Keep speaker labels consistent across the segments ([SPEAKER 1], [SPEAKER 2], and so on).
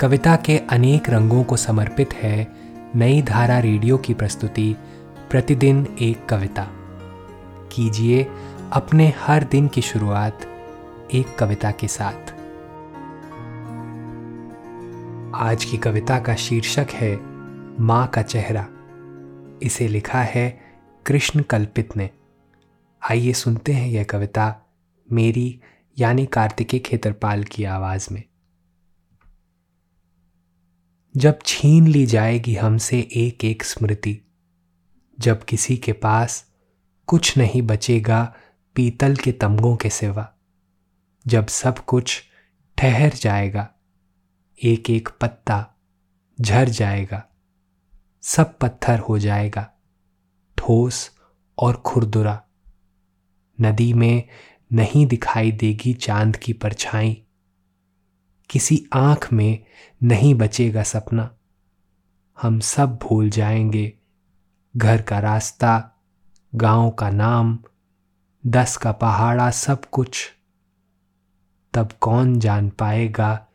[SPEAKER 1] कविता के अनेक रंगों को समर्पित है नई धारा रेडियो की प्रस्तुति, प्रतिदिन एक कविता। कीजिए अपने हर दिन की शुरुआत एक कविता के साथ। आज की कविता का शीर्षक है, माँ का चेहरा। इसे लिखा है कृष्ण कल्पित ने। आइए सुनते हैं यह कविता मेरी, यानी कार्तिकेय खेतरपाल की आवाज़ में। जब छीन ली जाएगी हमसे एक एक स्मृति। जब किसी के पास कुछ नहीं बचेगा पीतल के तमगों के सिवा। जब सब कुछ ठहर जाएगा एक एक पत्ता झर जाएगा, सब पत्थर हो जाएगा, ठोस और खुरदुरा। नदी में नहीं दिखाई देगी चाँद की परछाई। किसी आँख में नहीं बचेगा सपना। हम सब भूल जाएँगे। घर का रास्ता, गाँव का नाम, दस का पहाड़ा, सब कुछ। तब कौन जान पाएगा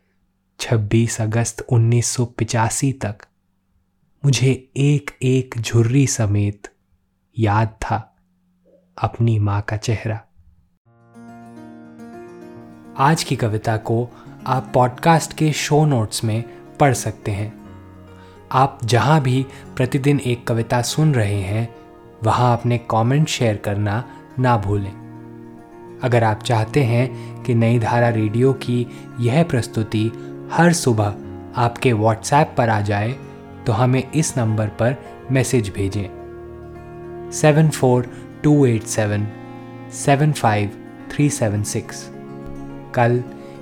[SPEAKER 1] 26 अगस्त 1985 तक? मुझे एक एक झुर्री समेत याद था अपनी माँ का चेहरा। आज की कविता को आप पॉडकास्ट के शो नोट्स में पढ़ सकते हैं। आप जहाँ भी प्रतिदिन एक कविता सुन रहे हैं, वहाँ अपने कमेंट शेयर करना ना भूलें। अगर आप चाहते हैं कि नई धारा रेडियो की यह प्रस्तुति हर सुबह आपके व्हाट्सएप पर आ जाए तो हमें इस नंबर पर मैसेज भेजें। Seven four two eight seven seven five three seven six कल